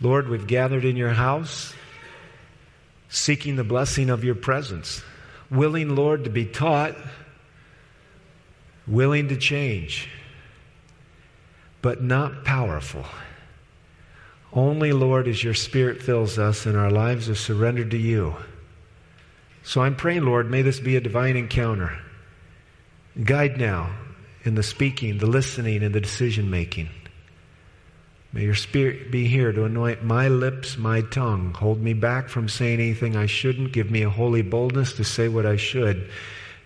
Lord, we've gathered in your house seeking the blessing of your presence, willing, Lord, to be taught, willing to change, but not powerful. Only, Lord, as your Spirit fills us and our lives are surrendered to you. So I'm praying, Lord, may this be a divine encounter. Guide now in the speaking, the listening, and the decision making. May your spirit be here to anoint my lips, my tongue. Hold me back from saying anything I shouldn't. Give me a holy boldness to say what I should.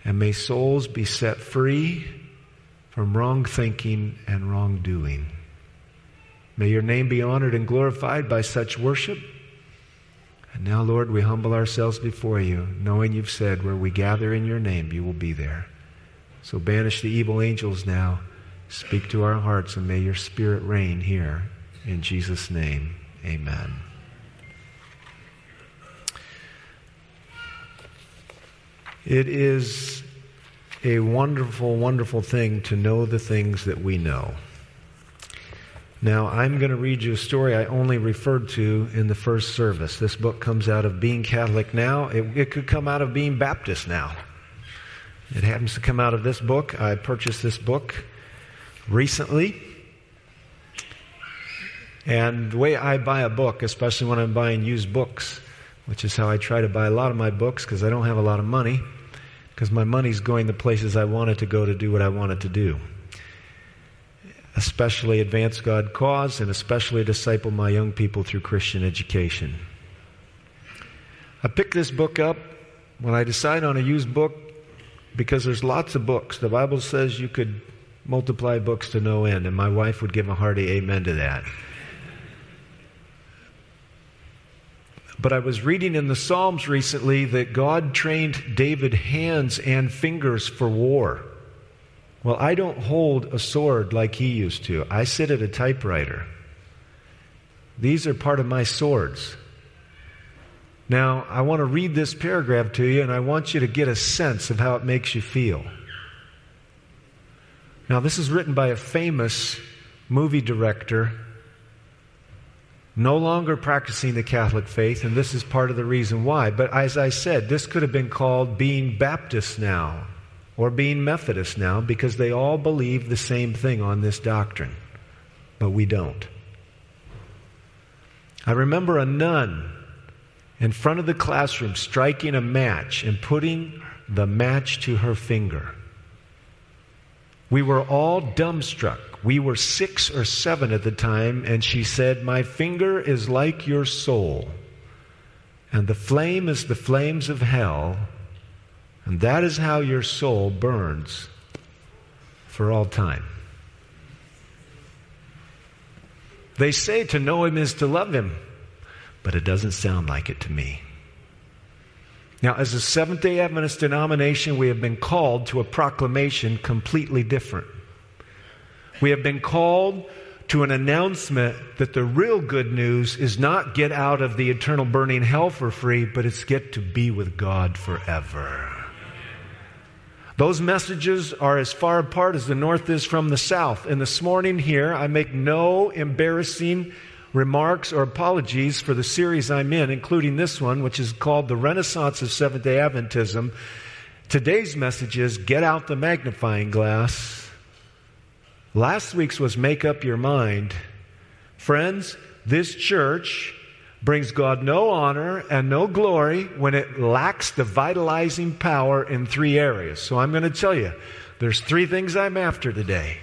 And may souls be set free from wrong thinking and wrongdoing. May your name be honored and glorified by such worship. And now, Lord, we humble ourselves before you, knowing you've said, where we gather in your name, you will be there. So banish the evil angels now. Speak to our hearts, and may your spirit reign here in Jesus' name, amen. It is a wonderful, wonderful thing to know the things that we know. Now, I'm going to read you a story I only referred to in the first service. This book comes out of being Catholic now. It, it, could come out of being Baptist now. It happens to come out of this book. I purchased this book recently. And the way I buy a book, especially when I'm buying used books, which is how I try to buy a lot of my books because I don't have a lot of money, because my money's going the places I want it to go to do what I want it to do. Especially advance God cause and especially disciple my young people through Christian education. I pick this book up when I decide on a used book because there's lots of books. The Bible says you could multiply books to no end, and my wife would give a hearty amen to that. But I was reading in the Psalms recently that God trained David hands and fingers for war. Well, I don't hold a sword like he used to. I sit at a typewriter. These are part of my swords. Now, I want to read this paragraph to you, and I want you to get a sense of how it makes you feel. Now, this is written by a famous movie director no longer practicing the Catholic faith, and this is part of the reason why. But as I said, this could have been called being Baptist now or being Methodist now because they all believe the same thing on this doctrine. But we don't. I remember a nun in front of the classroom striking a match and putting the match to her finger. We were all dumbstruck. We were six or seven at the time, and she said, My finger is like your soul, and the flame is the flames of hell, and that is how your soul burns for all time. They say to know him is to love him, but it doesn't sound like it to me. Now, as a Seventh day Adventist denomination, we have been called to a proclamation completely different. We have been called to an announcement that the real good news is not get out of the eternal burning hell for free, but it's get to be with God forever. Those messages are as far apart as the north is from the south. And this morning here, I make no embarrassing remarks or apologies for the series I'm in, including this one, which is called The Renaissance of Seventh day Adventism. Today's message is Get Out the Magnifying Glass. Last week's was Make Up Your Mind. Friends, this church brings God no honor and no glory when it lacks the vitalizing power in three areas. So I'm going to tell you, there's three things I'm after today.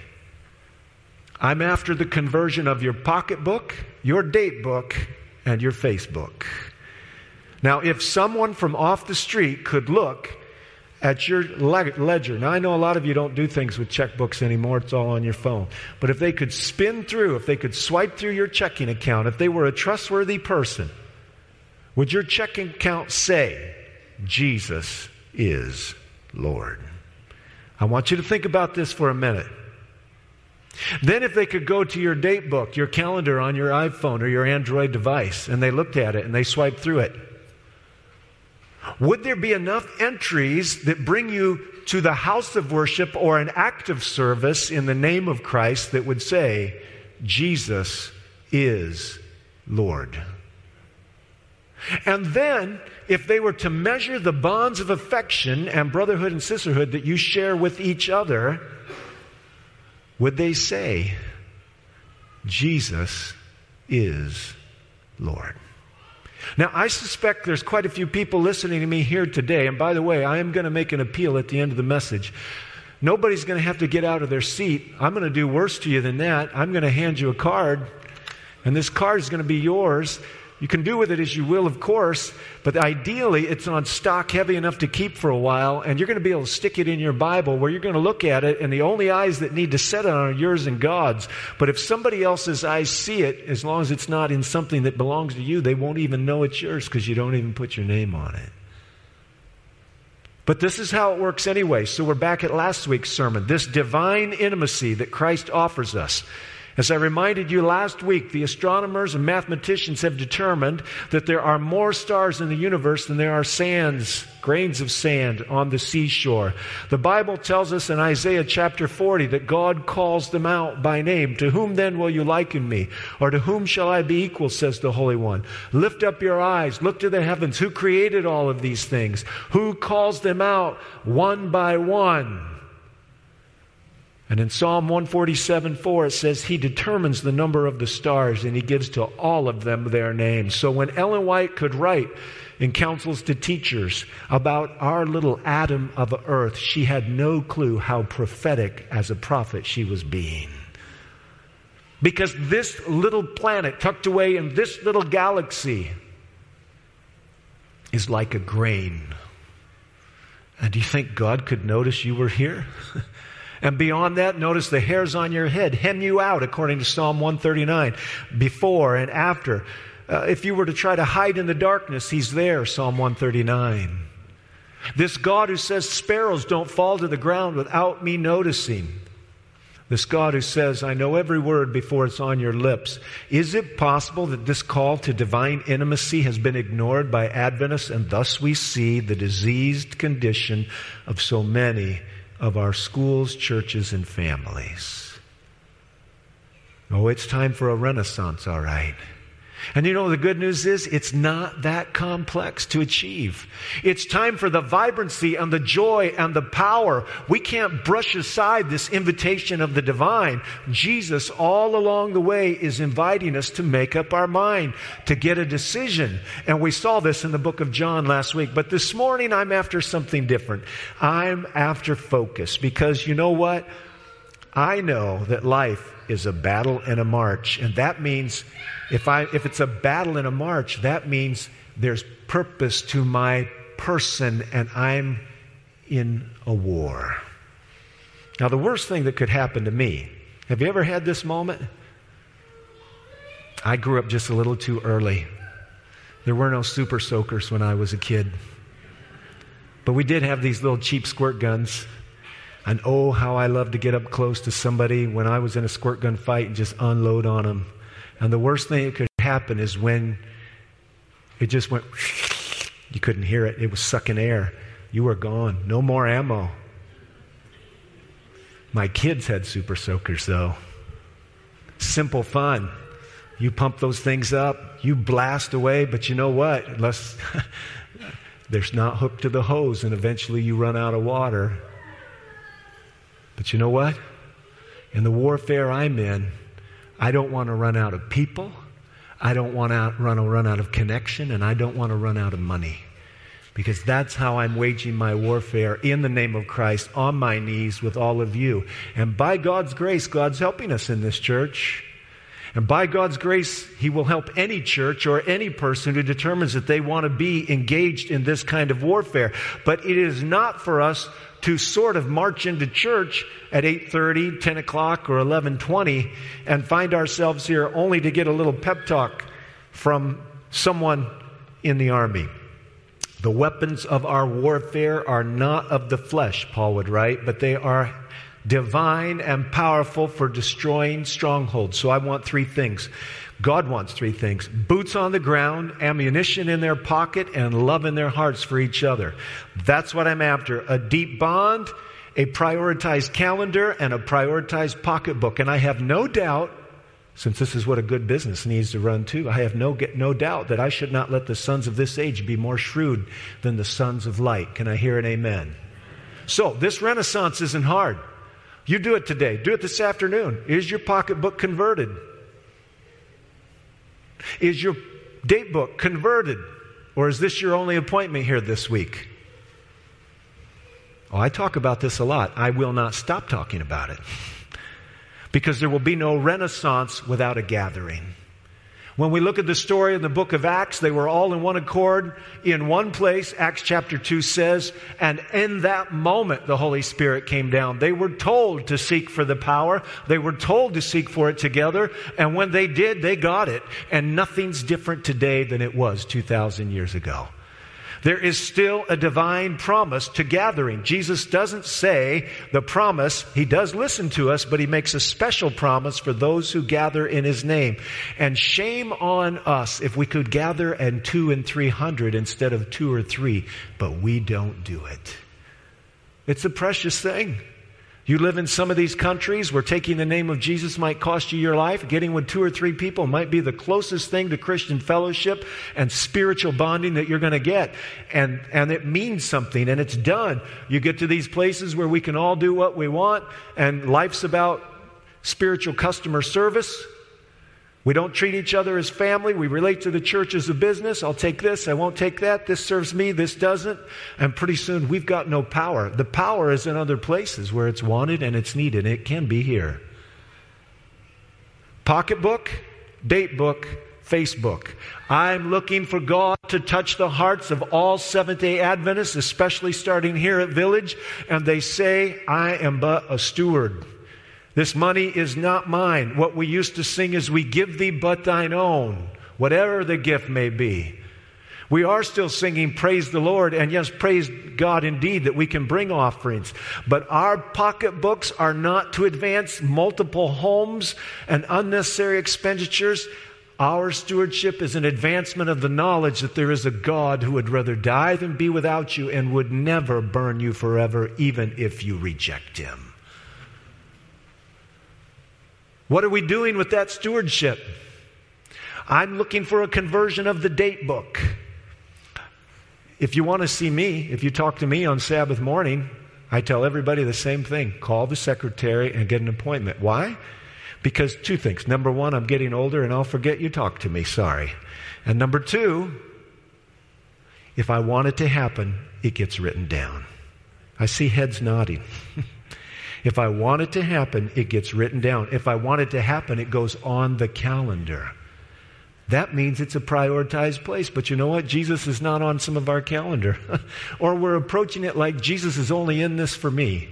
I'm after the conversion of your pocketbook, your date book, and your Facebook. Now, if someone from off the street could look at your ledger, now I know a lot of you don't do things with checkbooks anymore, it's all on your phone. But if they could spin through, if they could swipe through your checking account, if they were a trustworthy person, would your checking account say, Jesus is Lord? I want you to think about this for a minute. Then, if they could go to your date book, your calendar on your iPhone or your Android device, and they looked at it and they swiped through it, would there be enough entries that bring you to the house of worship or an active service in the name of Christ that would say, Jesus is Lord. And then, if they were to measure the bonds of affection and brotherhood and sisterhood that you share with each other, would they say, Jesus is Lord? Now, I suspect there's quite a few people listening to me here today. And by the way, I am going to make an appeal at the end of the message. Nobody's going to have to get out of their seat. I'm going to do worse to you than that. I'm going to hand you a card, and this card is going to be yours. You can do with it as you will, of course, but ideally it's on stock heavy enough to keep for a while, and you're going to be able to stick it in your Bible where you're going to look at it, and the only eyes that need to set on are yours and God's. But if somebody else's eyes see it, as long as it's not in something that belongs to you, they won't even know it's yours because you don't even put your name on it. But this is how it works anyway. So we're back at last week's sermon. This divine intimacy that Christ offers us. As I reminded you last week, the astronomers and mathematicians have determined that there are more stars in the universe than there are sands, grains of sand on the seashore. The Bible tells us in Isaiah chapter 40 that God calls them out by name. To whom then will you liken me? Or to whom shall I be equal, says the Holy One? Lift up your eyes, look to the heavens. Who created all of these things? Who calls them out one by one? And in Psalm 147 4, it says, He determines the number of the stars and He gives to all of them their names. So when Ellen White could write in Counsels to Teachers about our little atom of earth, she had no clue how prophetic as a prophet she was being. Because this little planet tucked away in this little galaxy is like a grain. And do you think God could notice you were here? And beyond that, notice the hairs on your head hem you out, according to Psalm 139, before and after. Uh, if you were to try to hide in the darkness, He's there, Psalm 139. This God who says sparrows don't fall to the ground without me noticing. This God who says, I know every word before it's on your lips. Is it possible that this call to divine intimacy has been ignored by Adventists and thus we see the diseased condition of so many of our schools, churches, and families. Oh, it's time for a renaissance, all right. And you know, the good news is it's not that complex to achieve. It's time for the vibrancy and the joy and the power. We can't brush aside this invitation of the divine. Jesus, all along the way, is inviting us to make up our mind, to get a decision. And we saw this in the book of John last week. But this morning, I'm after something different. I'm after focus because you know what? I know that life is a battle and a march. And that means if, I, if it's a battle and a march, that means there's purpose to my person and I'm in a war. Now, the worst thing that could happen to me, have you ever had this moment? I grew up just a little too early. There were no super soakers when I was a kid. But we did have these little cheap squirt guns. And oh, how I loved to get up close to somebody when I was in a squirt gun fight and just unload on them. And the worst thing that could happen is when it just went, you couldn't hear it. It was sucking air. You were gone. No more ammo. My kids had super soakers, though. Simple fun. You pump those things up, you blast away, but you know what? Unless there's not hooked to the hose, and eventually you run out of water. But you know what? In the warfare I'm in, I don't want to run out of people. I don't want to run, run out of connection, and I don't want to run out of money. Because that's how I'm waging my warfare in the name of Christ on my knees with all of you. And by God's grace, God's helping us in this church. And by God's grace, He will help any church or any person who determines that they want to be engaged in this kind of warfare. But it is not for us to sort of march into church at 8.30 10 o'clock or 11.20 and find ourselves here only to get a little pep talk from someone in the army the weapons of our warfare are not of the flesh paul would write but they are divine and powerful for destroying strongholds so i want three things God wants three things boots on the ground, ammunition in their pocket, and love in their hearts for each other. That's what I'm after a deep bond, a prioritized calendar, and a prioritized pocketbook. And I have no doubt since this is what a good business needs to run too, I have no, no doubt that I should not let the sons of this age be more shrewd than the sons of light. Can I hear an amen? So, this renaissance isn't hard. You do it today. Do it this afternoon. Is your pocketbook converted? Is your date book converted? Or is this your only appointment here this week? Oh, I talk about this a lot. I will not stop talking about it because there will be no renaissance without a gathering. When we look at the story in the book of Acts, they were all in one accord in one place. Acts chapter 2 says, and in that moment the Holy Spirit came down. They were told to seek for the power. They were told to seek for it together. And when they did, they got it. And nothing's different today than it was 2,000 years ago. There is still a divine promise to gathering. Jesus doesn't say the promise. He does listen to us, but he makes a special promise for those who gather in his name. And shame on us if we could gather and two and three hundred instead of two or three, but we don't do it. It's a precious thing. You live in some of these countries where taking the name of Jesus might cost you your life. Getting with two or three people might be the closest thing to Christian fellowship and spiritual bonding that you're going to get. And, and it means something and it's done. You get to these places where we can all do what we want and life's about spiritual customer service. We don't treat each other as family. We relate to the church as a business. I'll take this. I won't take that. This serves me. This doesn't. And pretty soon we've got no power. The power is in other places where it's wanted and it's needed. It can be here. Pocketbook, date book, Facebook. I'm looking for God to touch the hearts of all Seventh day Adventists, especially starting here at Village. And they say, I am but a steward. This money is not mine. What we used to sing is, We give thee but thine own, whatever the gift may be. We are still singing Praise the Lord, and yes, praise God indeed that we can bring offerings. But our pocketbooks are not to advance multiple homes and unnecessary expenditures. Our stewardship is an advancement of the knowledge that there is a God who would rather die than be without you and would never burn you forever, even if you reject Him. What are we doing with that stewardship? I'm looking for a conversion of the date book. If you want to see me, if you talk to me on Sabbath morning, I tell everybody the same thing call the secretary and get an appointment. Why? Because two things. Number one, I'm getting older and I'll forget you talked to me. Sorry. And number two, if I want it to happen, it gets written down. I see heads nodding. If I want it to happen, it gets written down. If I want it to happen, it goes on the calendar. That means it's a prioritized place. But you know what? Jesus is not on some of our calendar. or we're approaching it like Jesus is only in this for me.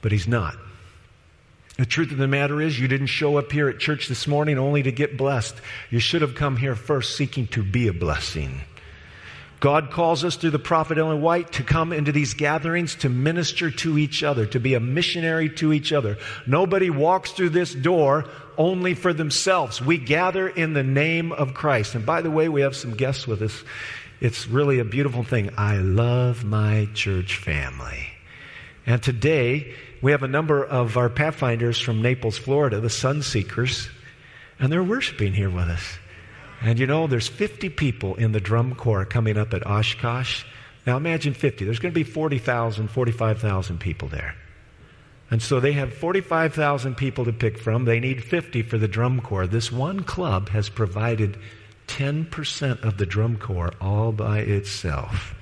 But he's not. The truth of the matter is, you didn't show up here at church this morning only to get blessed. You should have come here first seeking to be a blessing. God calls us through the prophet Ellen White to come into these gatherings to minister to each other, to be a missionary to each other. Nobody walks through this door only for themselves. We gather in the name of Christ. And by the way, we have some guests with us. It's really a beautiful thing. I love my church family. And today, we have a number of our Pathfinders from Naples, Florida, the Sun Seekers, and they're worshiping here with us. And you know, there's 50 people in the drum corps coming up at Oshkosh. Now imagine 50. There's going to be 40,000, 45,000 people there. And so they have 45,000 people to pick from. They need 50 for the drum corps. This one club has provided 10% of the drum corps all by itself.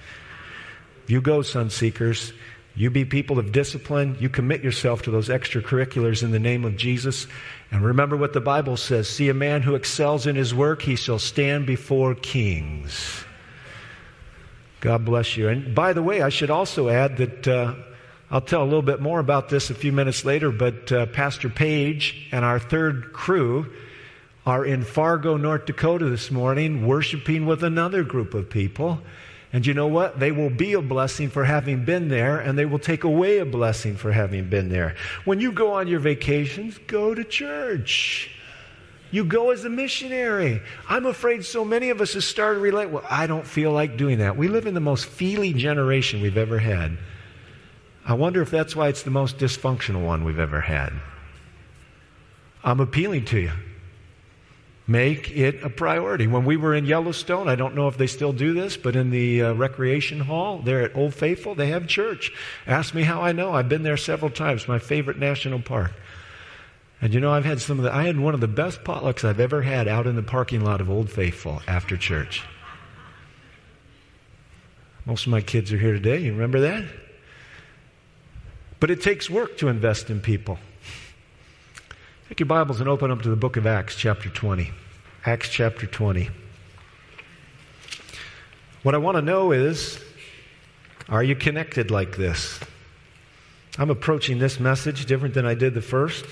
You go, Sun Seekers. You be people of discipline. You commit yourself to those extracurriculars in the name of Jesus. And remember what the Bible says see a man who excels in his work, he shall stand before kings. God bless you. And by the way, I should also add that uh, I'll tell a little bit more about this a few minutes later, but uh, Pastor Page and our third crew are in Fargo, North Dakota this morning, worshiping with another group of people. And you know what? They will be a blessing for having been there, and they will take away a blessing for having been there. When you go on your vacations, go to church. You go as a missionary. I'm afraid so many of us have started to relate, well, I don't feel like doing that. We live in the most feely generation we've ever had. I wonder if that's why it's the most dysfunctional one we've ever had. I'm appealing to you. Make it a priority. When we were in Yellowstone, I don't know if they still do this, but in the uh, recreation hall there at Old Faithful, they have church. Ask me how I know. I've been there several times. My favorite national park. And you know, I've had some of the, I had one of the best potlucks I've ever had out in the parking lot of Old Faithful after church. Most of my kids are here today. You remember that? But it takes work to invest in people. Take your Bibles and open up to the book of Acts, chapter 20. Acts, chapter 20. What I want to know is are you connected like this? I'm approaching this message different than I did the first.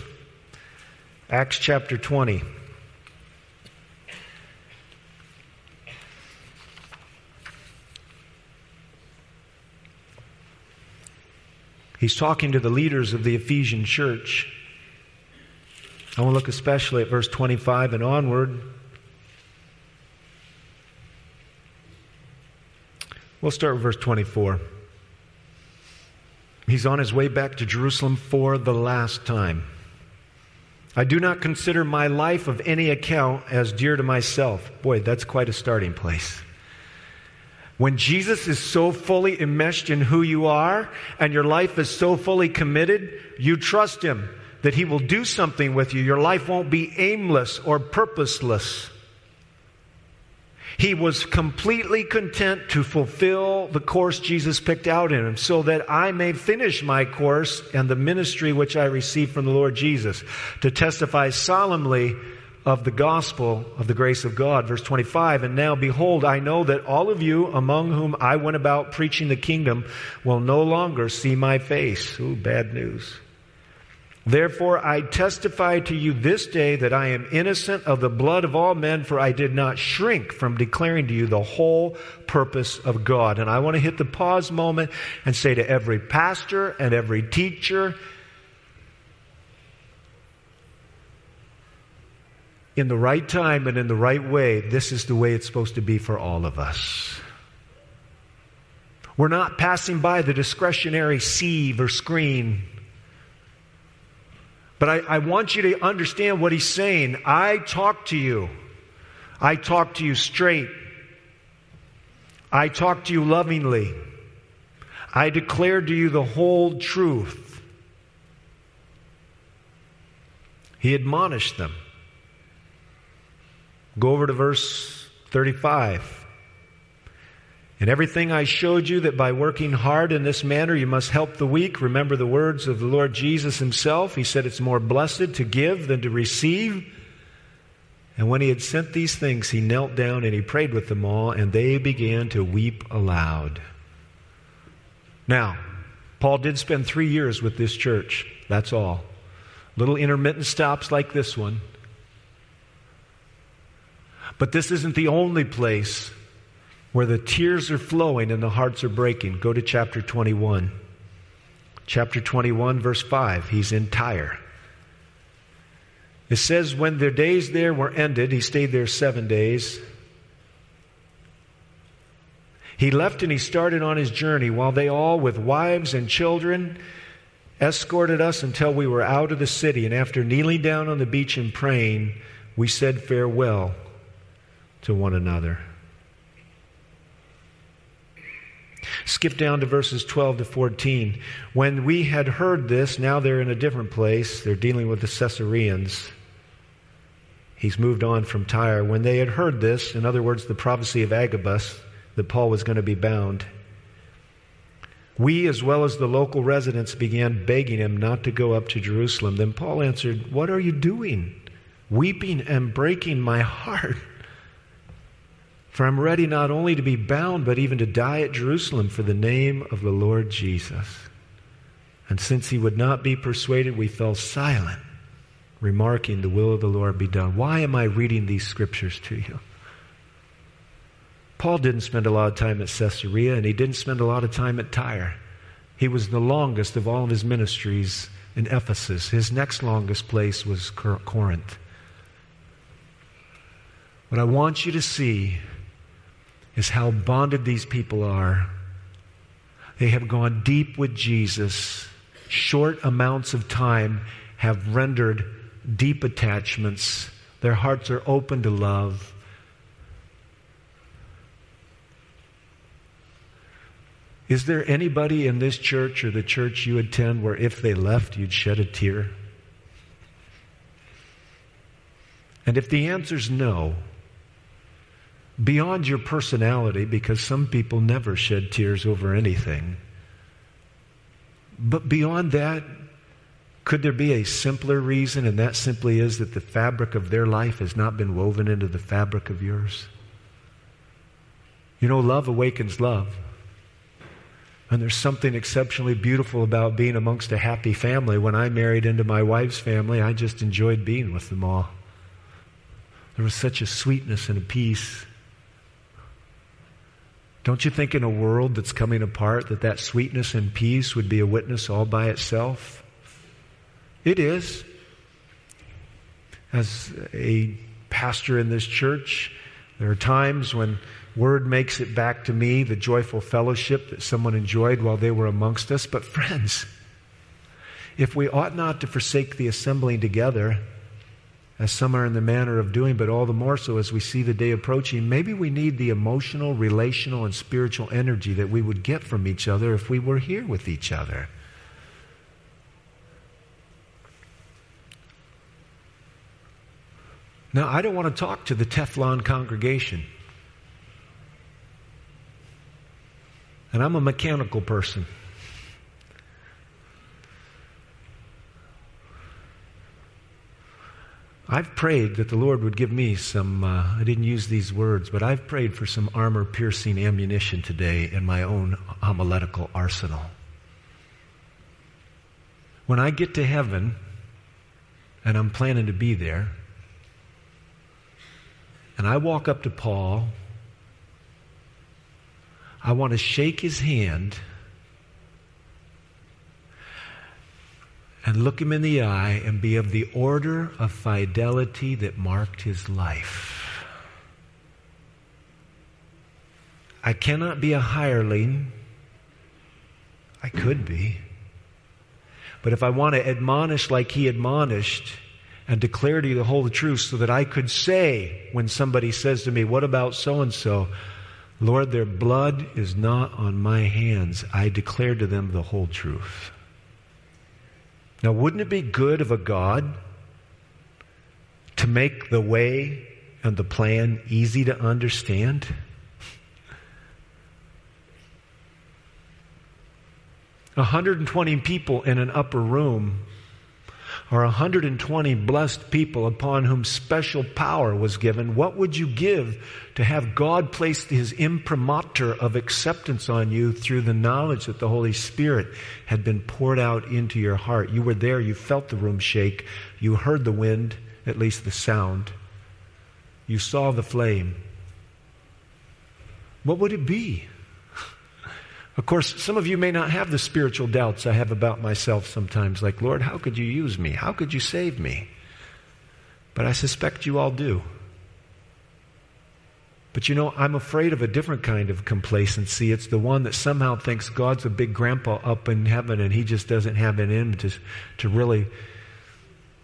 Acts chapter 20. He's talking to the leaders of the Ephesian church. I want to look especially at verse 25 and onward. We'll start with verse 24. He's on his way back to Jerusalem for the last time. I do not consider my life of any account as dear to myself. Boy, that's quite a starting place. When Jesus is so fully enmeshed in who you are and your life is so fully committed, you trust Him that He will do something with you. Your life won't be aimless or purposeless. He was completely content to fulfill the course Jesus picked out in him so that I may finish my course and the ministry which I received from the Lord Jesus to testify solemnly of the gospel of the grace of God. Verse 25, and now behold, I know that all of you among whom I went about preaching the kingdom will no longer see my face. Ooh, bad news. Therefore, I testify to you this day that I am innocent of the blood of all men, for I did not shrink from declaring to you the whole purpose of God. And I want to hit the pause moment and say to every pastor and every teacher, in the right time and in the right way, this is the way it's supposed to be for all of us. We're not passing by the discretionary sieve or screen but I, I want you to understand what he's saying. I talk to you. I talk to you straight. I talk to you lovingly. I declare to you the whole truth. He admonished them. Go over to verse 35. And everything I showed you that by working hard in this manner you must help the weak. Remember the words of the Lord Jesus himself. He said it's more blessed to give than to receive. And when he had sent these things, he knelt down and he prayed with them all, and they began to weep aloud. Now, Paul did spend three years with this church. That's all. Little intermittent stops like this one. But this isn't the only place where the tears are flowing and the hearts are breaking. Go to chapter 21. Chapter 21, verse 5. He's in Tyre. It says, When their days there were ended, he stayed there seven days. He left and he started on his journey while they all, with wives and children, escorted us until we were out of the city. And after kneeling down on the beach and praying, we said farewell to one another. Skip down to verses 12 to 14. When we had heard this, now they're in a different place. They're dealing with the Caesareans. He's moved on from Tyre. When they had heard this, in other words, the prophecy of Agabus, that Paul was going to be bound, we, as well as the local residents, began begging him not to go up to Jerusalem. Then Paul answered, What are you doing? Weeping and breaking my heart. For I'm ready not only to be bound, but even to die at Jerusalem for the name of the Lord Jesus. And since he would not be persuaded, we fell silent, remarking, The will of the Lord be done. Why am I reading these scriptures to you? Paul didn't spend a lot of time at Caesarea, and he didn't spend a lot of time at Tyre. He was the longest of all of his ministries in Ephesus. His next longest place was Corinth. What I want you to see is how bonded these people are. They have gone deep with Jesus. Short amounts of time have rendered deep attachments. Their hearts are open to love. Is there anybody in this church or the church you attend where if they left, you'd shed a tear? And if the answer's no, beyond your personality, because some people never shed tears over anything, but beyond that, could there be a simpler reason, and that simply is that the fabric of their life has not been woven into the fabric of yours? You know, love awakens love. And there's something exceptionally beautiful about being amongst a happy family. When I married into my wife's family, I just enjoyed being with them all. There was such a sweetness and a peace. Don't you think in a world that's coming apart that that sweetness and peace would be a witness all by itself? It is. As a pastor in this church, there are times when word makes it back to me, the joyful fellowship that someone enjoyed while they were amongst us. But, friends, if we ought not to forsake the assembling together, as some are in the manner of doing, but all the more so as we see the day approaching, maybe we need the emotional, relational, and spiritual energy that we would get from each other if we were here with each other. Now, I don't want to talk to the Teflon congregation. And I'm a mechanical person. I've prayed that the Lord would give me some, uh, I didn't use these words, but I've prayed for some armor piercing ammunition today in my own homiletical arsenal. When I get to heaven, and I'm planning to be there, and I walk up to Paul I want to shake his hand and look him in the eye and be of the order of fidelity that marked his life. I cannot be a hireling. I could be. But if I want to admonish like he admonished and declare to you the whole truth so that I could say when somebody says to me, What about so and so? Lord, their blood is not on my hands. I declare to them the whole truth. Now, wouldn't it be good of a God to make the way and the plan easy to understand? 120 people in an upper room or 120 blessed people upon whom special power was given, what would you give to have God place his imprimatur of acceptance on you through the knowledge that the Holy Spirit had been poured out into your heart? You were there, you felt the room shake, you heard the wind, at least the sound, you saw the flame. What would it be? Of course, some of you may not have the spiritual doubts I have about myself sometimes, like, Lord, how could you use me? How could you save me? But I suspect you all do. But you know, I'm afraid of a different kind of complacency. It's the one that somehow thinks God's a big grandpa up in heaven and he just doesn't have it in to, to really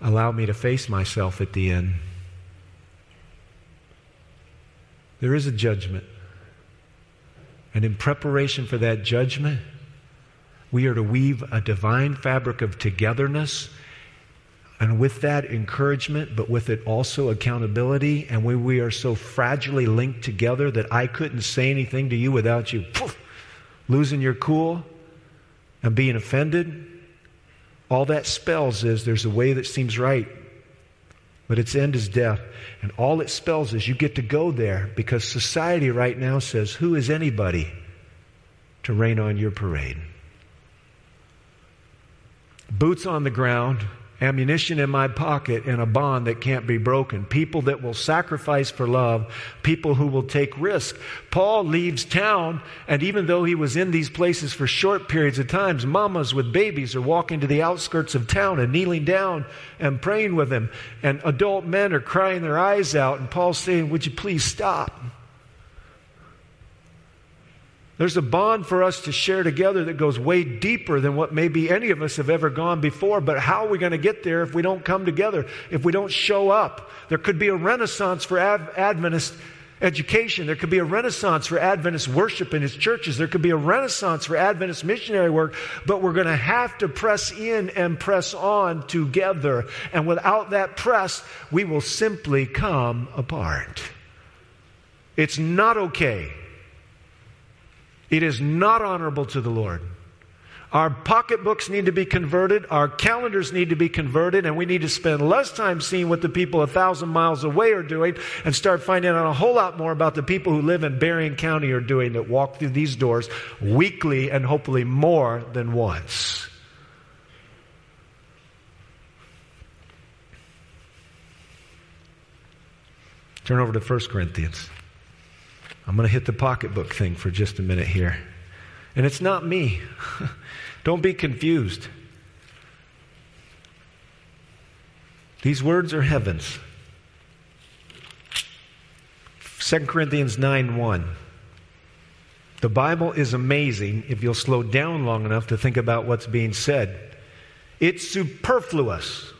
allow me to face myself at the end. There is a judgment. And in preparation for that judgment, we are to weave a divine fabric of togetherness. And with that encouragement, but with it also accountability, and when we are so fragilely linked together that I couldn't say anything to you without you poof, losing your cool and being offended, all that spells is there's a way that seems right, but its end is death. And all it spells is you get to go there because society right now says, Who is anybody to rain on your parade? Boots on the ground, ammunition in my pocket, and a bond that can't be broken. People that will sacrifice for love, people who will take risk. Paul leaves town, and even though he was in these places for short periods of times, mamas with babies are walking to the outskirts of town and kneeling down and praying with him, and adult men are crying their eyes out, and Paul's saying, Would you please stop? There's a bond for us to share together that goes way deeper than what maybe any of us have ever gone before. But how are we going to get there if we don't come together, if we don't show up? There could be a renaissance for Adventist education. There could be a renaissance for Adventist worship in his churches. There could be a renaissance for Adventist missionary work. But we're going to have to press in and press on together. And without that press, we will simply come apart. It's not okay it is not honorable to the Lord. Our pocketbooks need to be converted. Our calendars need to be converted. And we need to spend less time seeing what the people a thousand miles away are doing and start finding out a whole lot more about the people who live in Berrien County are doing that walk through these doors weekly and hopefully more than once. Turn over to 1 Corinthians. I'm going to hit the pocketbook thing for just a minute here. And it's not me. Don't be confused. These words are heavens. 2 Corinthians 9 1. The Bible is amazing if you'll slow down long enough to think about what's being said. It's superfluous.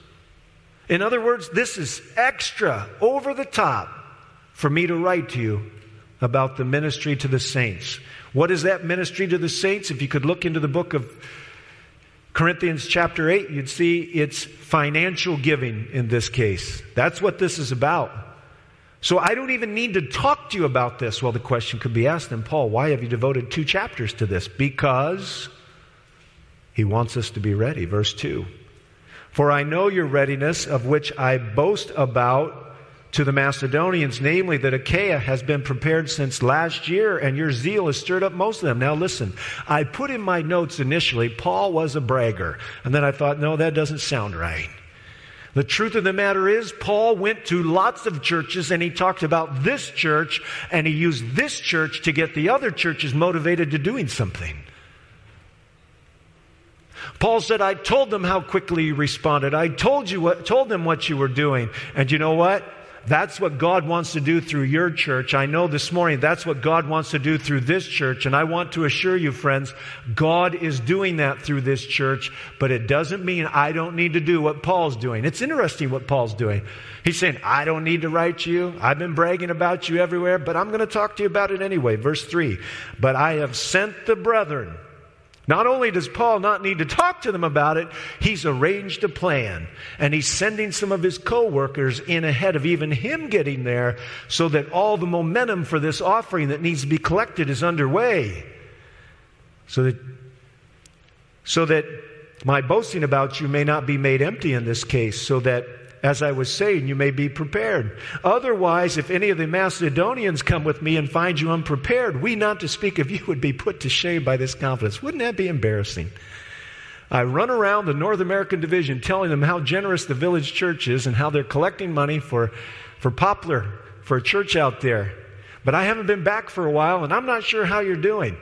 In other words, this is extra, over the top, for me to write to you about the ministry to the saints. What is that ministry to the saints? If you could look into the book of Corinthians chapter 8, you'd see it's financial giving in this case. That's what this is about. So I don't even need to talk to you about this. Well, the question could be asked then, Paul, why have you devoted two chapters to this? Because he wants us to be ready. Verse 2. For I know your readiness, of which I boast about to the Macedonians, namely that Achaia has been prepared since last year, and your zeal has stirred up most of them. Now, listen, I put in my notes initially, Paul was a bragger. And then I thought, no, that doesn't sound right. The truth of the matter is, Paul went to lots of churches and he talked about this church, and he used this church to get the other churches motivated to doing something. Paul said, I told them how quickly you responded. I told you what, told them what you were doing. And you know what? That's what God wants to do through your church. I know this morning that's what God wants to do through this church. And I want to assure you, friends, God is doing that through this church, but it doesn't mean I don't need to do what Paul's doing. It's interesting what Paul's doing. He's saying, I don't need to write to you. I've been bragging about you everywhere, but I'm going to talk to you about it anyway. Verse 3 But I have sent the brethren not only does Paul not need to talk to them about it, he's arranged a plan. And he's sending some of his co-workers in ahead of even him getting there so that all the momentum for this offering that needs to be collected is underway. So that, so that my boasting about you may not be made empty in this case, so that as I was saying, you may be prepared. Otherwise, if any of the Macedonians come with me and find you unprepared, we not to speak of you would be put to shame by this confidence. Wouldn't that be embarrassing? I run around the North American division telling them how generous the village church is and how they're collecting money for, for Poplar, for a church out there. But I haven't been back for a while and I'm not sure how you're doing.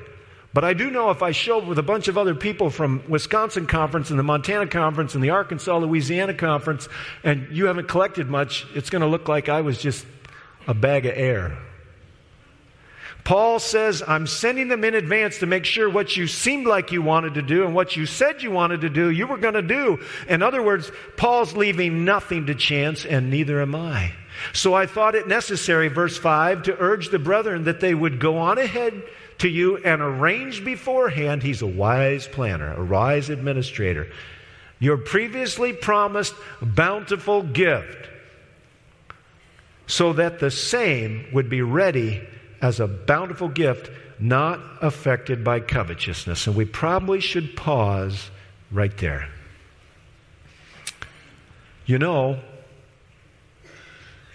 But I do know if I show up with a bunch of other people from Wisconsin conference and the Montana conference and the Arkansas Louisiana conference and you haven't collected much, it's going to look like I was just a bag of air. Paul says, I'm sending them in advance to make sure what you seemed like you wanted to do and what you said you wanted to do, you were going to do. In other words, Paul's leaving nothing to chance, and neither am I. So I thought it necessary, verse 5, to urge the brethren that they would go on ahead to you and arrange beforehand. He's a wise planner, a wise administrator. Your previously promised bountiful gift, so that the same would be ready as a bountiful gift, not affected by covetousness. And we probably should pause right there. You know,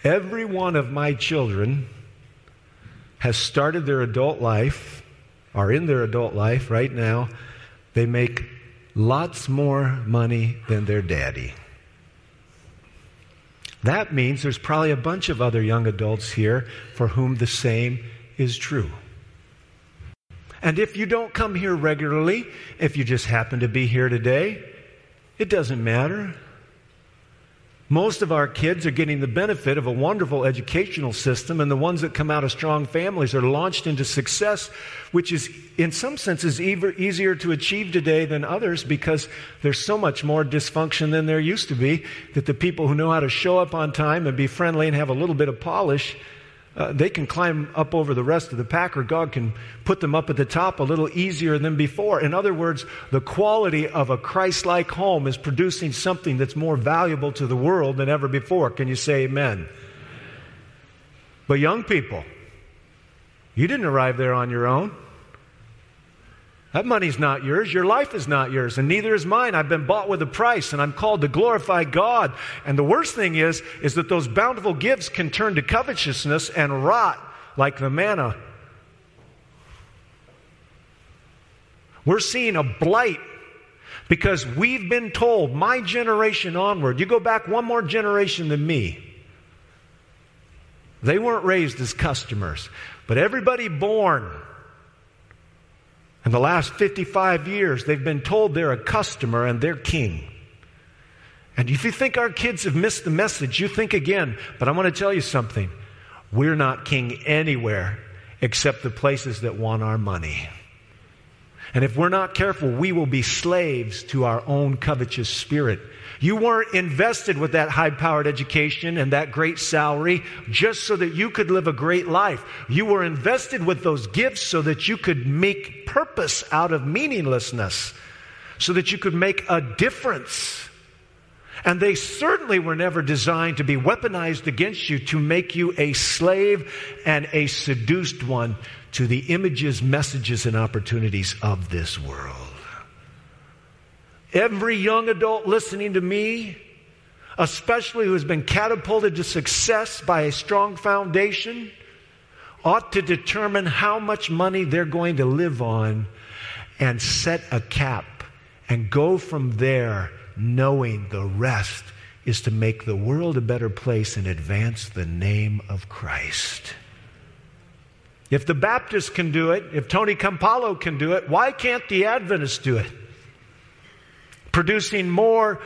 every one of my children has started their adult life, are in their adult life right now, they make lots more money than their daddy. That means there's probably a bunch of other young adults here for whom the same is true. And if you don't come here regularly, if you just happen to be here today, it doesn't matter. Most of our kids are getting the benefit of a wonderful educational system, and the ones that come out of strong families are launched into success, which is, in some senses, easier to achieve today than others because there's so much more dysfunction than there used to be. That the people who know how to show up on time and be friendly and have a little bit of polish uh, they can climb up over the rest of the pack, or God can put them up at the top a little easier than before. In other words, the quality of a Christ like home is producing something that's more valuable to the world than ever before. Can you say amen? But, young people, you didn't arrive there on your own. That money's not yours. Your life is not yours, and neither is mine. I've been bought with a price, and I'm called to glorify God. And the worst thing is, is that those bountiful gifts can turn to covetousness and rot like the manna. We're seeing a blight because we've been told, my generation onward, you go back one more generation than me. They weren't raised as customers, but everybody born in the last 55 years, they've been told they're a customer and they're king. And if you think our kids have missed the message, you think again. But I want to tell you something. We're not king anywhere except the places that want our money. And if we're not careful, we will be slaves to our own covetous spirit. You weren't invested with that high powered education and that great salary just so that you could live a great life. You were invested with those gifts so that you could make purpose out of meaninglessness, so that you could make a difference. And they certainly were never designed to be weaponized against you to make you a slave and a seduced one to the images, messages, and opportunities of this world. Every young adult listening to me, especially who has been catapulted to success by a strong foundation, ought to determine how much money they're going to live on and set a cap and go from there knowing the rest is to make the world a better place and advance the name of Christ. If the Baptists can do it, if Tony Campolo can do it, why can't the Adventists do it? Producing more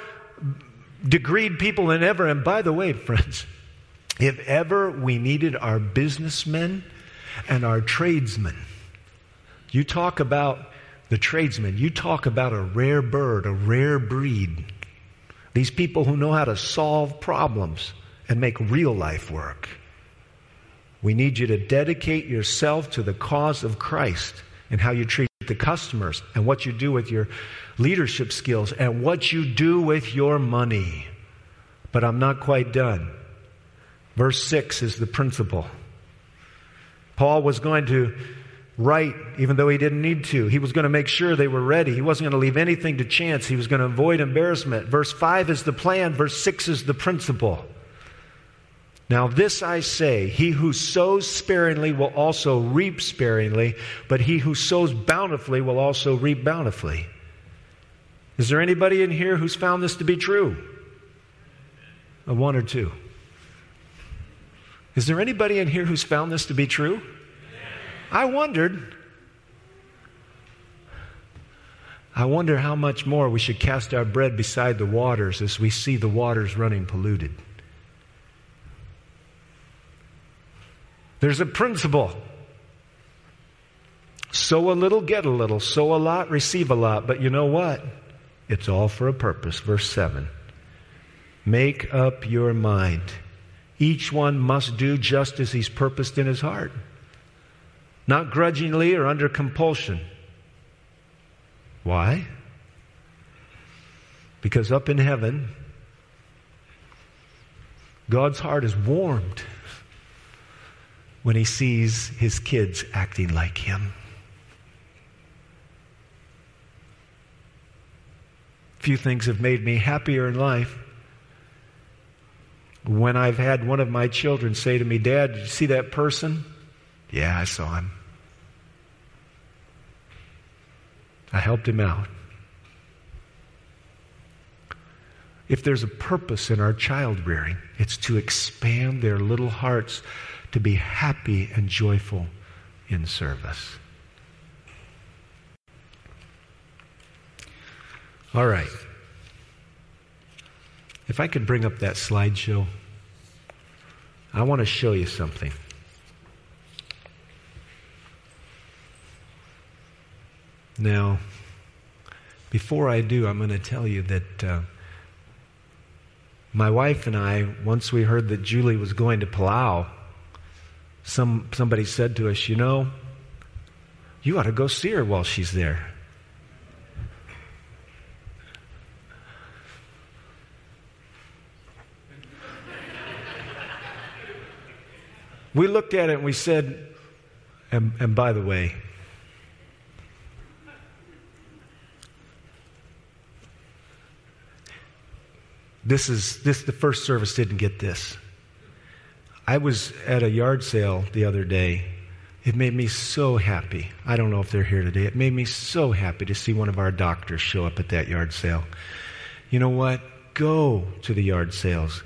degreed people than ever. And by the way, friends, if ever we needed our businessmen and our tradesmen, you talk about the tradesmen, you talk about a rare bird, a rare breed. These people who know how to solve problems and make real life work. We need you to dedicate yourself to the cause of Christ and how you treat the customers and what you do with your leadership skills and what you do with your money. But I'm not quite done. Verse 6 is the principle. Paul was going to write, even though he didn't need to. He was going to make sure they were ready. He wasn't going to leave anything to chance. He was going to avoid embarrassment. Verse 5 is the plan, verse 6 is the principle. Now, this I say he who sows sparingly will also reap sparingly, but he who sows bountifully will also reap bountifully. Is there anybody in here who's found this to be true? A one or two. Is there anybody in here who's found this to be true? I wondered. I wonder how much more we should cast our bread beside the waters as we see the waters running polluted. There's a principle. Sow a little, get a little. Sow a lot, receive a lot. But you know what? It's all for a purpose. Verse 7. Make up your mind. Each one must do just as he's purposed in his heart, not grudgingly or under compulsion. Why? Because up in heaven, God's heart is warmed when he sees his kids acting like him. Few things have made me happier in life. When I've had one of my children say to me, Dad, did you see that person? Yeah, I saw him. I helped him out. If there's a purpose in our child rearing, it's to expand their little hearts to be happy and joyful in service. All right. If I could bring up that slideshow, I want to show you something. Now, before I do, I'm going to tell you that uh, my wife and I, once we heard that Julie was going to Palau, some, somebody said to us, You know, you ought to go see her while she's there. we looked at it and we said, and, and by the way, this is this the first service didn't get this. I was at a yard sale the other day. It made me so happy. I don't know if they're here today. It made me so happy to see one of our doctors show up at that yard sale. You know what? Go to the yard sales.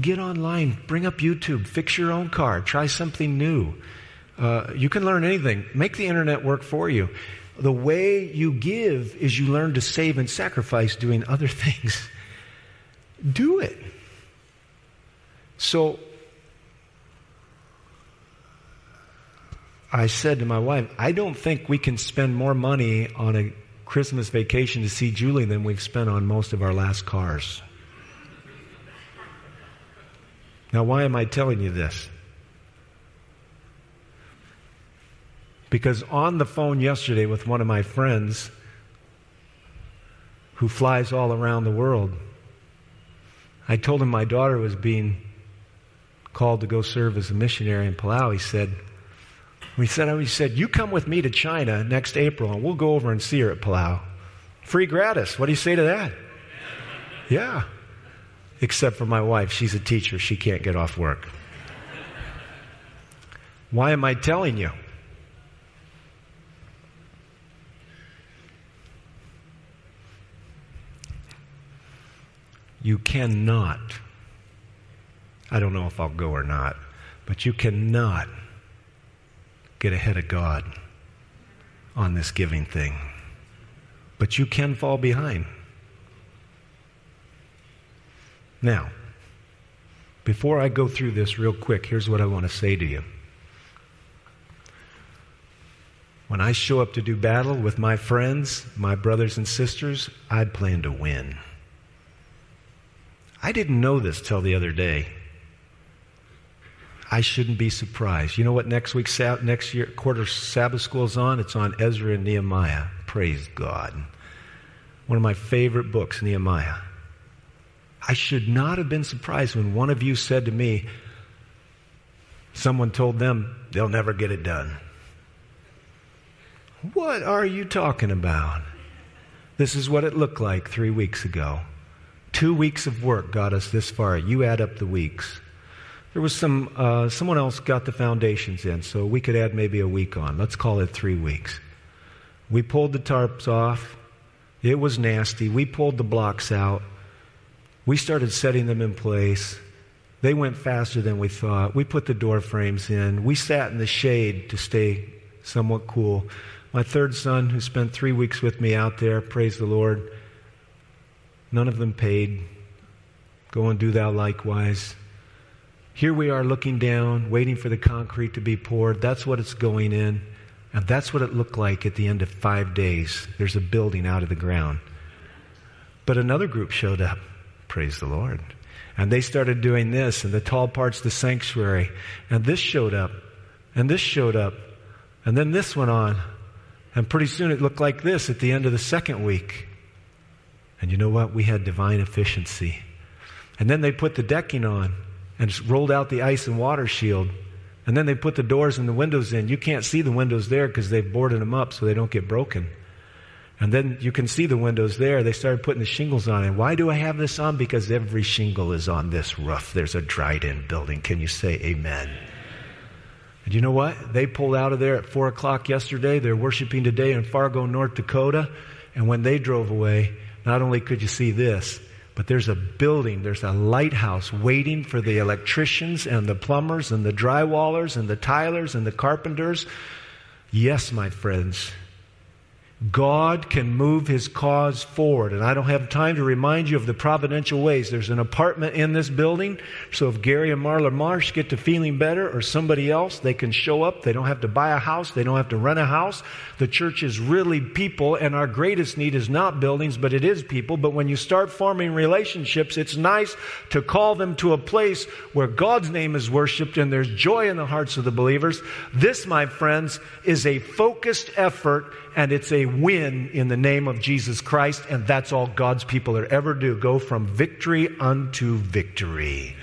Get online, bring up YouTube, fix your own car, try something new. Uh, you can learn anything. Make the internet work for you. The way you give is you learn to save and sacrifice doing other things. Do it. So I said to my wife, I don't think we can spend more money on a Christmas vacation to see Julie than we've spent on most of our last cars. Now, why am I telling you this? Because on the phone yesterday with one of my friends who flies all around the world, I told him my daughter was being called to go serve as a missionary in Palau. He said, he said, he said, you come with me to China next April and we'll go over and see her at Palau. Free gratis. What do you say to that? Yeah. Except for my wife. She's a teacher. She can't get off work. Why am I telling you? You cannot, I don't know if I'll go or not, but you cannot get ahead of God on this giving thing. But you can fall behind. Now, before I go through this real quick, here's what I want to say to you. When I show up to do battle with my friends, my brothers and sisters, I plan to win. I didn't know this till the other day. I shouldn't be surprised. You know what next week, next year, quarter Sabbath school is on? It's on Ezra and Nehemiah. Praise God. One of my favorite books, Nehemiah. I should not have been surprised when one of you said to me, someone told them they'll never get it done. What are you talking about? This is what it looked like three weeks ago. Two weeks of work got us this far. You add up the weeks. There was some, uh, someone else got the foundations in, so we could add maybe a week on. Let's call it three weeks. We pulled the tarps off. It was nasty. We pulled the blocks out. We started setting them in place. They went faster than we thought. We put the door frames in. We sat in the shade to stay somewhat cool. My third son, who spent three weeks with me out there, praise the Lord, none of them paid. Go and do thou likewise. Here we are looking down, waiting for the concrete to be poured. That's what it's going in. And that's what it looked like at the end of five days. There's a building out of the ground. But another group showed up. Praise the Lord. And they started doing this, and the tall parts of the sanctuary. And this showed up. And this showed up. And then this went on. And pretty soon it looked like this at the end of the second week. And you know what? We had divine efficiency. And then they put the decking on and rolled out the ice and water shield. And then they put the doors and the windows in. You can't see the windows there because they've boarded them up so they don't get broken. And then you can see the windows there. They started putting the shingles on. And why do I have this on? Because every shingle is on this roof. There's a dried in building. Can you say amen? And you know what? They pulled out of there at 4 o'clock yesterday. They're worshiping today in Fargo, North Dakota. And when they drove away, not only could you see this, but there's a building, there's a lighthouse waiting for the electricians and the plumbers and the drywallers and the tilers and the carpenters. Yes, my friends, God can move his cause forward. And I don't have time to remind you of the providential ways. There's an apartment in this building, so if Gary and Marla Marsh get to feeling better or somebody else, they can show up. They don't have to buy a house, they don't have to rent a house. The church is really people, and our greatest need is not buildings, but it is people. But when you start forming relationships, it's nice to call them to a place where God's name is worshiped and there's joy in the hearts of the believers. This, my friends, is a focused effort and it's a win in the name of Jesus Christ, and that's all God's people are ever do go from victory unto victory.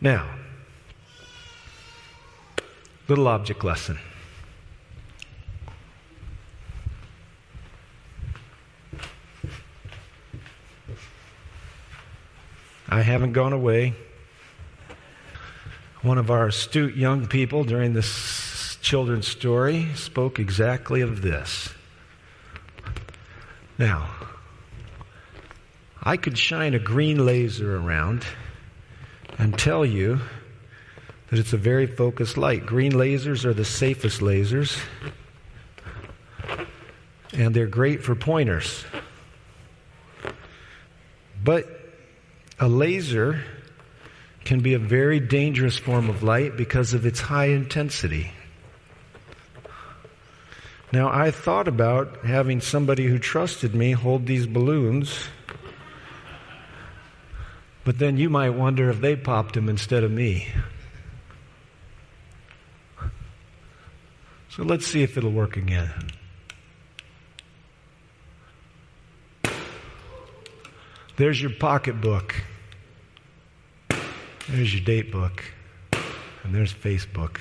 Now, little object lesson. I haven't gone away. One of our astute young people during this children's story spoke exactly of this. Now, I could shine a green laser around and tell you that it's a very focused light. Green lasers are the safest lasers, and they're great for pointers. But a laser can be a very dangerous form of light because of its high intensity. Now, I thought about having somebody who trusted me hold these balloons, but then you might wonder if they popped them instead of me. So let's see if it'll work again. There's your pocketbook. There's your date book. And there's Facebook.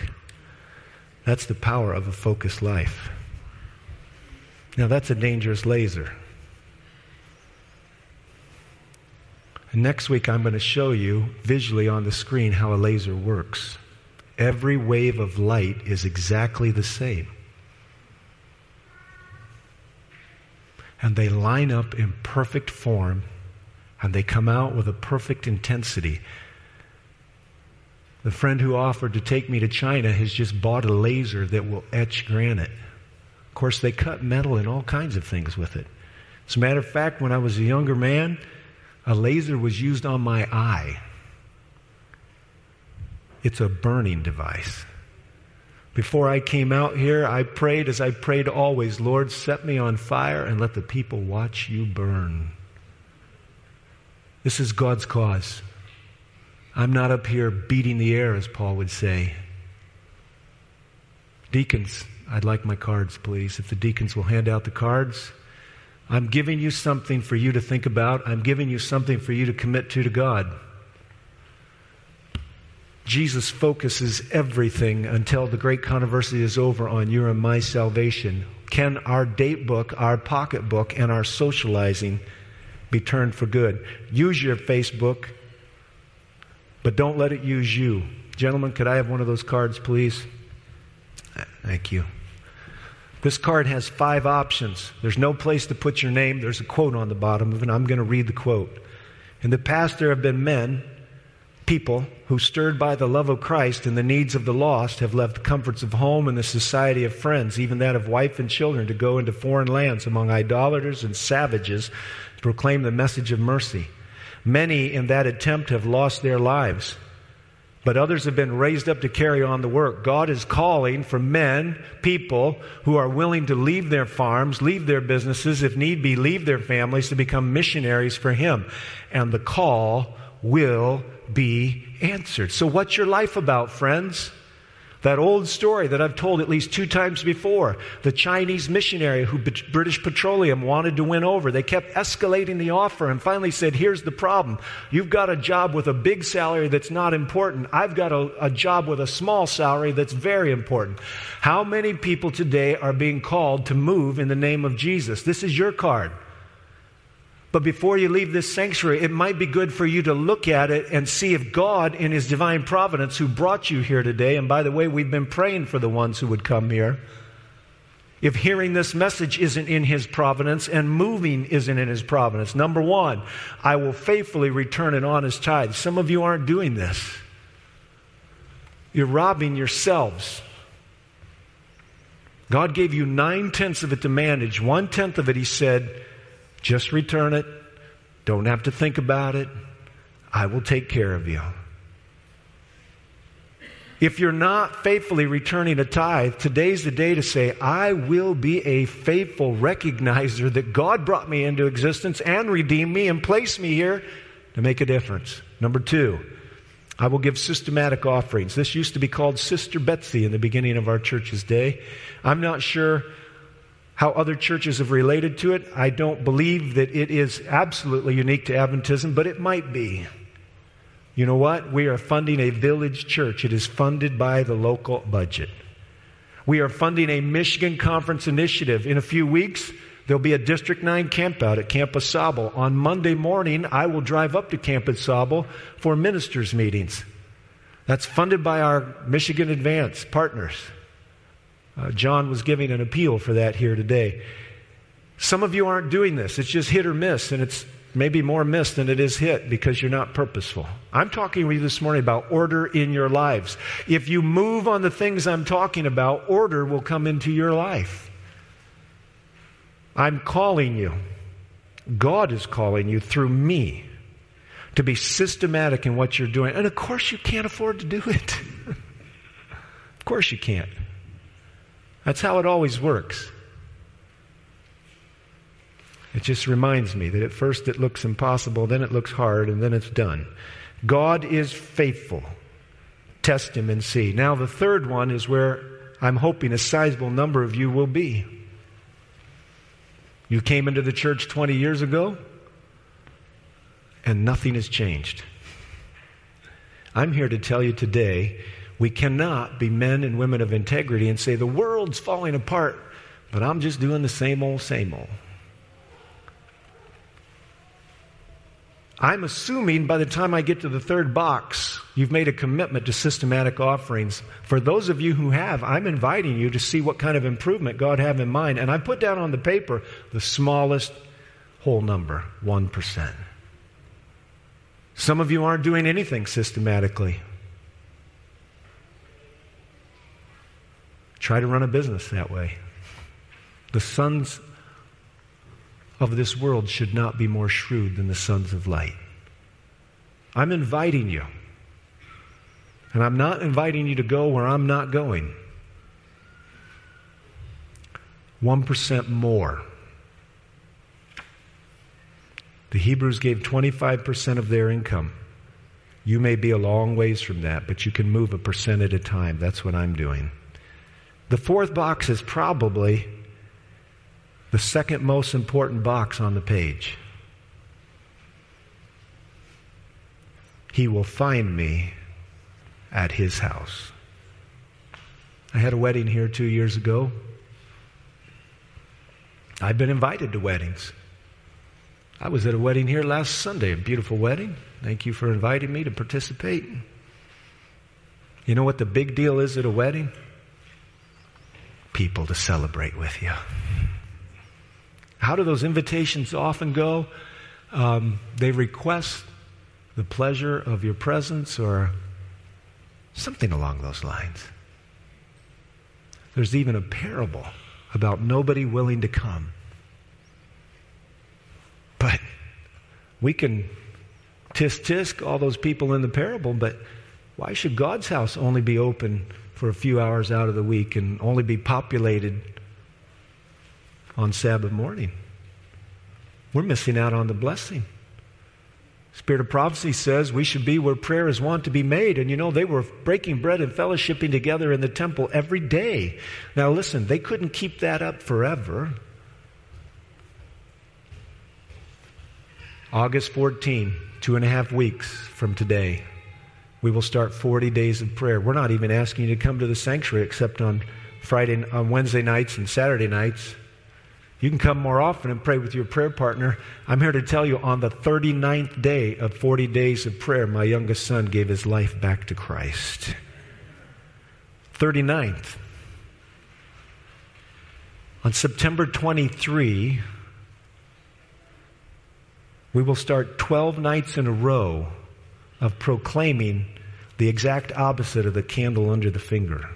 That's the power of a focused life. Now, that's a dangerous laser. And next week, I'm going to show you visually on the screen how a laser works. Every wave of light is exactly the same. And they line up in perfect form, and they come out with a perfect intensity. The friend who offered to take me to China has just bought a laser that will etch granite. Course, they cut metal and all kinds of things with it. As a matter of fact, when I was a younger man, a laser was used on my eye. It's a burning device. Before I came out here, I prayed as I prayed always Lord, set me on fire and let the people watch you burn. This is God's cause. I'm not up here beating the air, as Paul would say. Deacons, I'd like my cards, please. If the deacons will hand out the cards. I'm giving you something for you to think about. I'm giving you something for you to commit to to God. Jesus focuses everything until the great controversy is over on your and my salvation. Can our date book, our pocketbook, and our socializing be turned for good? Use your Facebook, but don't let it use you. Gentlemen, could I have one of those cards, please? Thank you. This card has five options. There's no place to put your name. There's a quote on the bottom of it. and I'm going to read the quote. In the past, there have been men, people, who, stirred by the love of Christ and the needs of the lost, have left the comforts of home and the society of friends, even that of wife and children, to go into foreign lands among idolaters and savages to proclaim the message of mercy. Many in that attempt have lost their lives but others have been raised up to carry on the work. God is calling for men, people who are willing to leave their farms, leave their businesses, if need be, leave their families to become missionaries for Him. And the call will be answered. So, what's your life about, friends? That old story that I've told at least two times before the Chinese missionary who British Petroleum wanted to win over. They kept escalating the offer and finally said, Here's the problem. You've got a job with a big salary that's not important. I've got a, a job with a small salary that's very important. How many people today are being called to move in the name of Jesus? This is your card. But before you leave this sanctuary, it might be good for you to look at it and see if God, in His divine providence, who brought you here today, and by the way, we've been praying for the ones who would come here, if hearing this message isn't in His providence and moving isn't in His providence. Number one, I will faithfully return an honest tithe. Some of you aren't doing this, you're robbing yourselves. God gave you nine tenths of it to manage. One tenth of it, He said, just return it. Don't have to think about it. I will take care of you. If you're not faithfully returning a tithe, today's the day to say, I will be a faithful recognizer that God brought me into existence and redeemed me and placed me here to make a difference. Number two, I will give systematic offerings. This used to be called Sister Betsy in the beginning of our church's day. I'm not sure how other churches have related to it. I don't believe that it is absolutely unique to Adventism, but it might be. You know what? We are funding a village church. It is funded by the local budget. We are funding a Michigan Conference initiative. In a few weeks, there'll be a District 9 campout at Camp Au On Monday morning, I will drive up to Camp Au for ministers' meetings. That's funded by our Michigan Advance partners. Uh, John was giving an appeal for that here today. Some of you aren't doing this. It's just hit or miss, and it's maybe more miss than it is hit because you're not purposeful. I'm talking with you this morning about order in your lives. If you move on the things I'm talking about, order will come into your life. I'm calling you. God is calling you through me to be systematic in what you're doing. And of course, you can't afford to do it. of course, you can't. That's how it always works. It just reminds me that at first it looks impossible, then it looks hard, and then it's done. God is faithful. Test him and see. Now, the third one is where I'm hoping a sizable number of you will be. You came into the church 20 years ago, and nothing has changed. I'm here to tell you today we cannot be men and women of integrity and say the world's falling apart, but I'm just doing the same old, same old. I'm assuming by the time I get to the third box, you've made a commitment to systematic offerings. For those of you who have, I'm inviting you to see what kind of improvement God have in mind. And I put down on the paper the smallest whole number, 1%. Some of you aren't doing anything systematically. Try to run a business that way. The sons of this world should not be more shrewd than the sons of light. I'm inviting you. And I'm not inviting you to go where I'm not going. 1% more. The Hebrews gave 25% of their income. You may be a long ways from that, but you can move a percent at a time. That's what I'm doing. The fourth box is probably the second most important box on the page. He will find me at his house. I had a wedding here two years ago. I've been invited to weddings. I was at a wedding here last Sunday, a beautiful wedding. Thank you for inviting me to participate. You know what the big deal is at a wedding? People to celebrate with you. How do those invitations often go? Um, they request the pleasure of your presence or something along those lines. There's even a parable about nobody willing to come. But we can tisk tisk all those people in the parable, but why should God's house only be open for a few hours out of the week and only be populated on Sabbath morning. We're missing out on the blessing. Spirit of prophecy says we should be where prayer is wont to be made. And you know, they were breaking bread and fellowshipping together in the temple every day. Now, listen, they couldn't keep that up forever. August 14, two and a half weeks from today, we will start 40 days of prayer. We're not even asking you to come to the sanctuary except on Friday, on Wednesday nights and Saturday nights. You can come more often and pray with your prayer partner. I'm here to tell you on the 39th day of 40 days of prayer, my youngest son gave his life back to Christ. 39th. On September 23, we will start 12 nights in a row of proclaiming the exact opposite of the candle under the finger.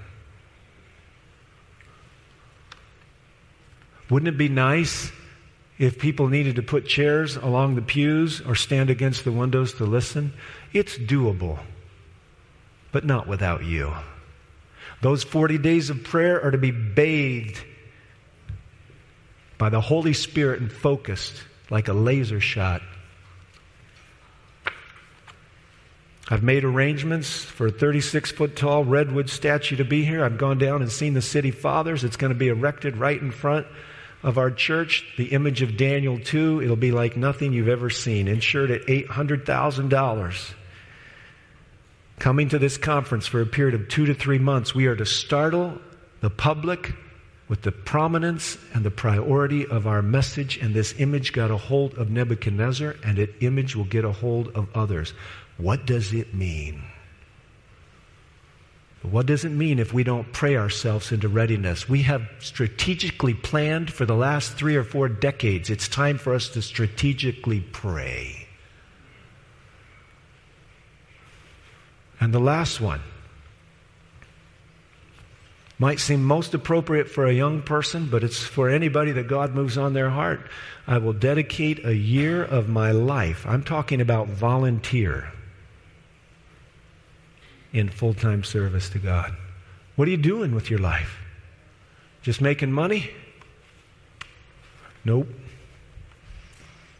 Wouldn't it be nice if people needed to put chairs along the pews or stand against the windows to listen? It's doable, but not without you. Those 40 days of prayer are to be bathed by the Holy Spirit and focused like a laser shot. I've made arrangements for a 36 foot tall redwood statue to be here. I've gone down and seen the city fathers. It's going to be erected right in front of our church. The image of Daniel 2, it'll be like nothing you've ever seen, insured at $800,000. Coming to this conference for a period of two to three months, we are to startle the public with the prominence and the priority of our message, and this image got a hold of Nebuchadnezzar, and that image will get a hold of others. What does it mean? What does it mean if we don't pray ourselves into readiness? We have strategically planned for the last three or four decades. It's time for us to strategically pray. And the last one might seem most appropriate for a young person, but it's for anybody that God moves on their heart. I will dedicate a year of my life. I'm talking about volunteer in full time service to God. What are you doing with your life? Just making money? Nope.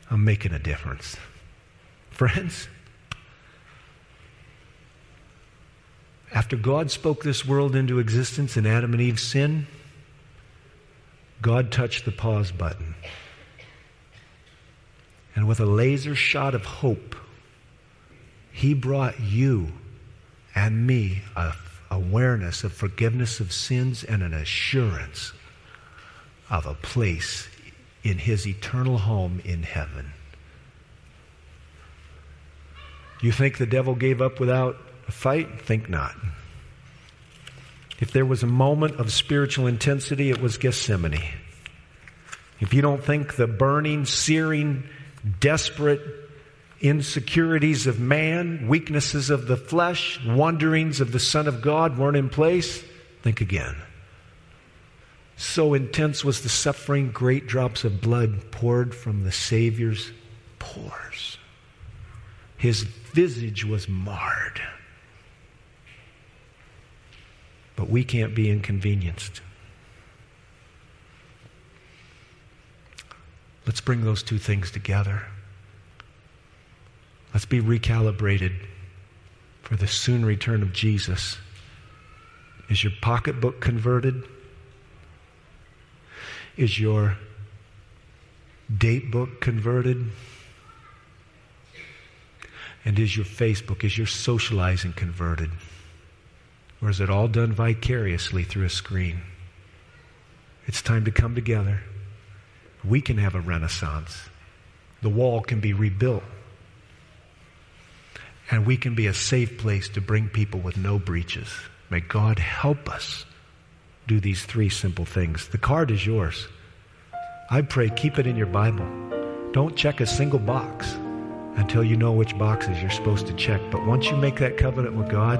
I'm making a difference. Friends, after God spoke this world into existence in Adam and Eve's sin, God touched the pause button. And with a laser shot of hope, He brought you and me a awareness of forgiveness of sins and an assurance of a place in his eternal home in heaven. You think the devil gave up without a fight? Think not. If there was a moment of spiritual intensity, it was Gethsemane. If you don't think the burning, searing, desperate insecurities of man, weaknesses of the flesh, wanderings of the Son of God weren't in place, think again. So intense was the suffering, great drops of blood poured from the Savior's pores. His visage was marred. But we can't be inconvenienced. Let's bring those two things together. Let's be recalibrated for the soon return of Jesus. Is your pocketbook converted? Is your date book converted? And is your Facebook, is your socializing converted? Or is it all done vicariously through a screen? It's time to come together. We can have a renaissance. The wall can be rebuilt. And we can be a safe place to bring people with no breaches. May God help us do these three simple things. The card is yours. I pray keep it in your Bible. Don't check a single box until you know which boxes you're supposed to check. But once you make that covenant with God,